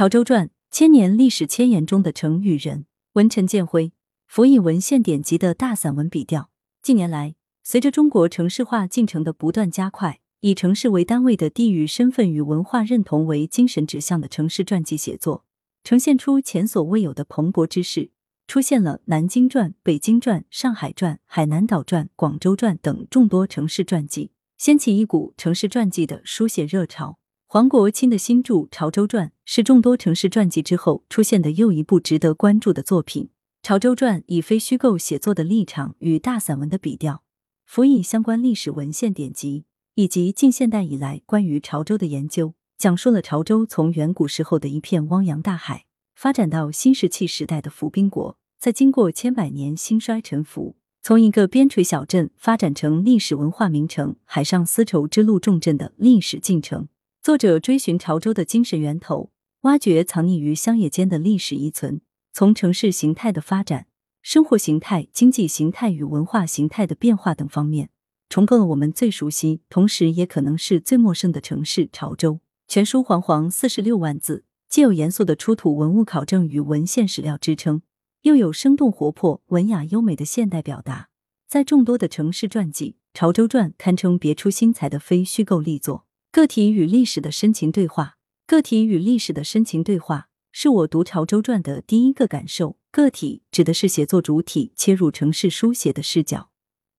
潮州传，千年历史千言中的成语人。文陈建辉，辅以文献典籍的大散文笔调。近年来，随着中国城市化进程的不断加快，以城市为单位的地域身份与文化认同为精神指向的城市传记写作，呈现出前所未有的蓬勃之势。出现了南京传、北京传、上海传、海南岛传、广州传等众多城市传记，掀起一股城市传记的书写热潮。黄国清的新著《潮州传》是众多城市传记之后出现的又一部值得关注的作品。《潮州传》以非虚构写作的立场与大散文的笔调，辅以相关历史文献典籍以及近现代以来关于潮州的研究，讲述了潮州从远古时候的一片汪洋大海，发展到新石器时代的浮冰国，在经过千百年兴衰沉浮，从一个边陲小镇发展成历史文化名城、海上丝绸之路重镇的历史进程。作者追寻潮州的精神源头，挖掘藏匿于乡野间的历史遗存，从城市形态的发展、生活形态、经济形态与文化形态的变化等方面，重构了我们最熟悉，同时也可能是最陌生的城市——潮州。全书煌煌四十六万字，既有严肃的出土文物考证与文献史料支撑，又有生动活泼、文雅优美的现代表达。在众多的城市传记，《潮州传》堪称别出心裁的非虚构力作。个体与历史的深情对话，个体与历史的深情对话，是我读《潮州传》的第一个感受。个体指的是写作主体切入城市书写的视角，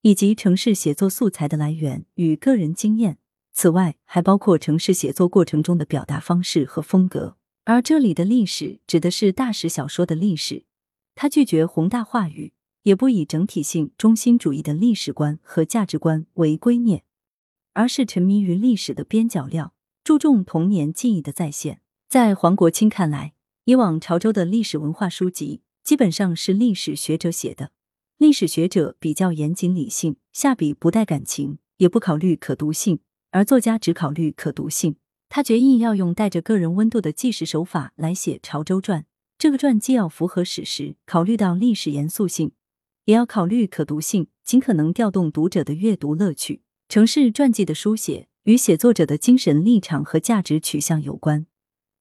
以及城市写作素材的来源与个人经验。此外，还包括城市写作过程中的表达方式和风格。而这里的历史指的是大史小说的历史，它拒绝宏大话语，也不以整体性中心主义的历史观和价值观为圭臬。而是沉迷于历史的边角料，注重童年记忆的再现。在黄国清看来，以往潮州的历史文化书籍基本上是历史学者写的，历史学者比较严谨理性，下笔不带感情，也不考虑可读性，而作家只考虑可读性。他决意要用带着个人温度的纪实手法来写《潮州传》，这个传既要符合史实，考虑到历史严肃性，也要考虑可读性，尽可能调动读者的阅读乐趣。城市传记的书写与写作者的精神立场和价值取向有关，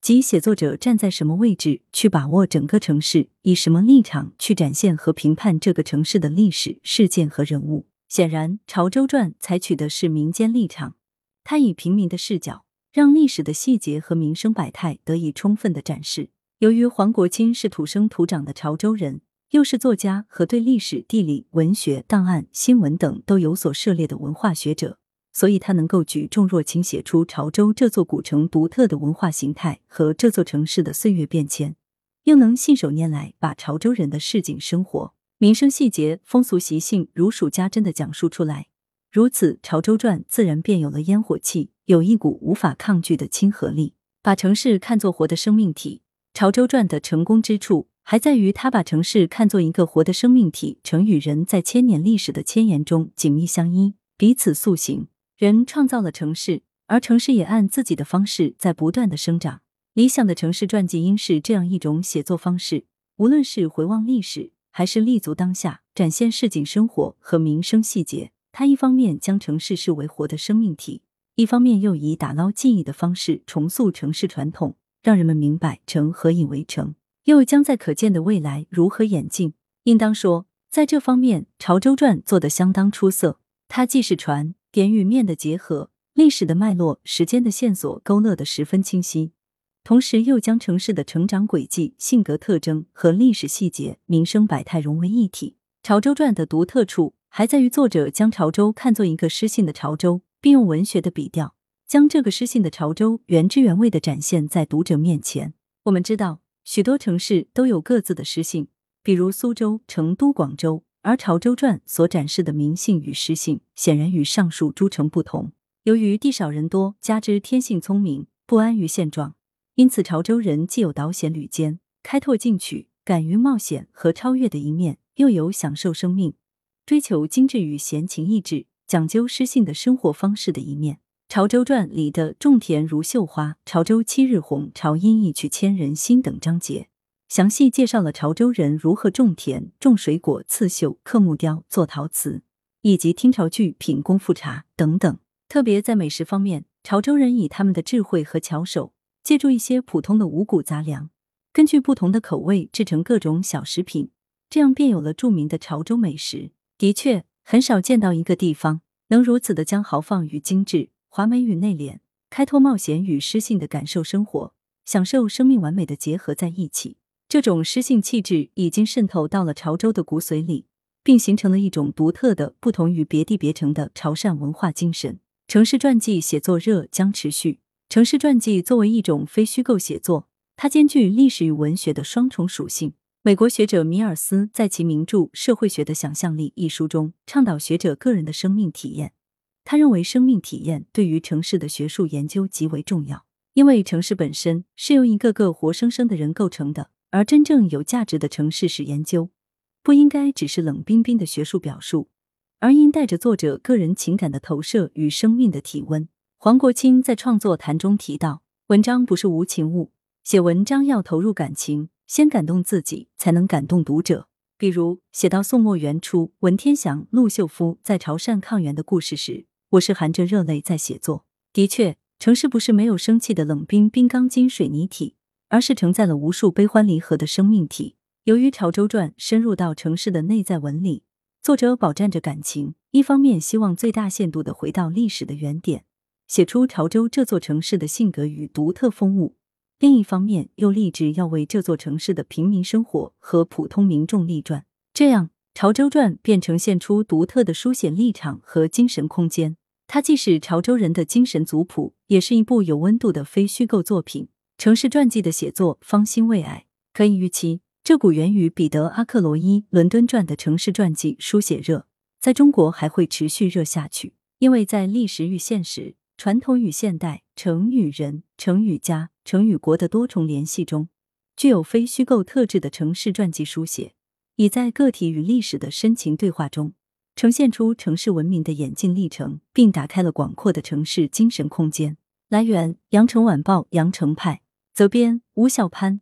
即写作者站在什么位置去把握整个城市，以什么立场去展现和评判这个城市的历史事件和人物。显然，《潮州传》采取的是民间立场，它以平民的视角，让历史的细节和民生百态得以充分的展示。由于黄国清是土生土长的潮州人。又是作家和对历史、地理、文学、档案、新闻等都有所涉猎的文化学者，所以他能够举重若轻写出潮州这座古城独特的文化形态和这座城市的岁月变迁，又能信手拈来把潮州人的市井生活、民生细节、风俗习性如数家珍的讲述出来。如此，《潮州传》自然便有了烟火气，有一股无法抗拒的亲和力。把城市看作活的生命体，《潮州传》的成功之处。还在于他把城市看作一个活的生命体，城与人在千年历史的牵延中紧密相依，彼此塑形。人创造了城市，而城市也按自己的方式在不断的生长。理想的城市传记应是这样一种写作方式：无论是回望历史，还是立足当下，展现市井生活和民生细节。他一方面将城市视为活的生命体，一方面又以打捞记忆的方式重塑城市传统，让人们明白城何以为城。又将在可见的未来如何演进？应当说，在这方面，《潮州传》做得相当出色。它既是船点与面的结合，历史的脉络、时间的线索勾勒得十分清晰，同时又将城市的成长轨迹、性格特征和历史细节、民生百态融为一体。《潮州传》的独特处还在于作者将潮州看作一个诗性的潮州，并用文学的笔调将这个诗性的潮州原汁原味的展现在读者面前。我们知道。许多城市都有各自的诗性，比如苏州、成都、广州，而《潮州传》所展示的民性与诗性，显然与上述诸城不同。由于地少人多，加之天性聪明，不安于现状，因此潮州人既有导险履艰、开拓进取、敢于冒险和超越的一面，又有享受生命、追求精致与闲情逸致、讲究诗性的生活方式的一面。《潮州传》里的“种田如绣花，潮州七日红，潮音一曲牵人心”等章节，详细介绍了潮州人如何种田、种水果、刺绣、刻木雕、做陶瓷，以及听潮剧、品功夫茶等等。特别在美食方面，潮州人以他们的智慧和巧手，借助一些普通的五谷杂粮，根据不同的口味制成各种小食品，这样便有了著名的潮州美食。的确，很少见到一个地方能如此的将豪放与精致、华美与内敛、开拓冒险与诗性的感受生活、享受生命完美的结合在一起。这种诗性气质已经渗透到了潮州的骨髓里，并形成了一种独特的、不同于别地别城的潮汕文化精神。城市传记写作热将持续。城市传记作为一种非虚构写作，它兼具历史与文学的双重属性。美国学者米尔斯在其名著《社会学的想象力》一书中，倡导学者个人的生命体验。他认为，生命体验对于城市的学术研究极为重要，因为城市本身是由一个个活生生的人构成的，而真正有价值的城市史研究，不应该只是冷冰冰的学术表述。而应带着作者个人情感的投射与生命的体温。黄国清在创作谈中提到，文章不是无情物，写文章要投入感情，先感动自己，才能感动读者。比如写到宋末元初，文天祥、陆秀夫在潮汕抗元的故事时，我是含着热泪在写作。的确，城市不是没有生气的冷冰冰钢筋水泥体，而是承载了无数悲欢离合的生命体。由于《潮州传》深入到城市的内在纹理。作者饱蘸着感情，一方面希望最大限度的回到历史的原点，写出潮州这座城市的性格与独特风物；另一方面又立志要为这座城市的平民生活和普通民众立传。这样，《潮州传》便呈现出独特的书写立场和精神空间。它既是潮州人的精神族谱，也是一部有温度的非虚构作品。城市传记的写作方兴未艾，可以预期。这股源于彼得·阿克罗伊《伦敦传》的城市传记书写热，在中国还会持续热下去。因为在历史与现实、传统与现代、城与人、城与家、城与国的多重联系中，具有非虚构特质的城市传记书写，已在个体与历史的深情对话中，呈现出城市文明的演进历程，并打开了广阔的城市精神空间。来源：羊城晚报羊城派，责编：吴小潘。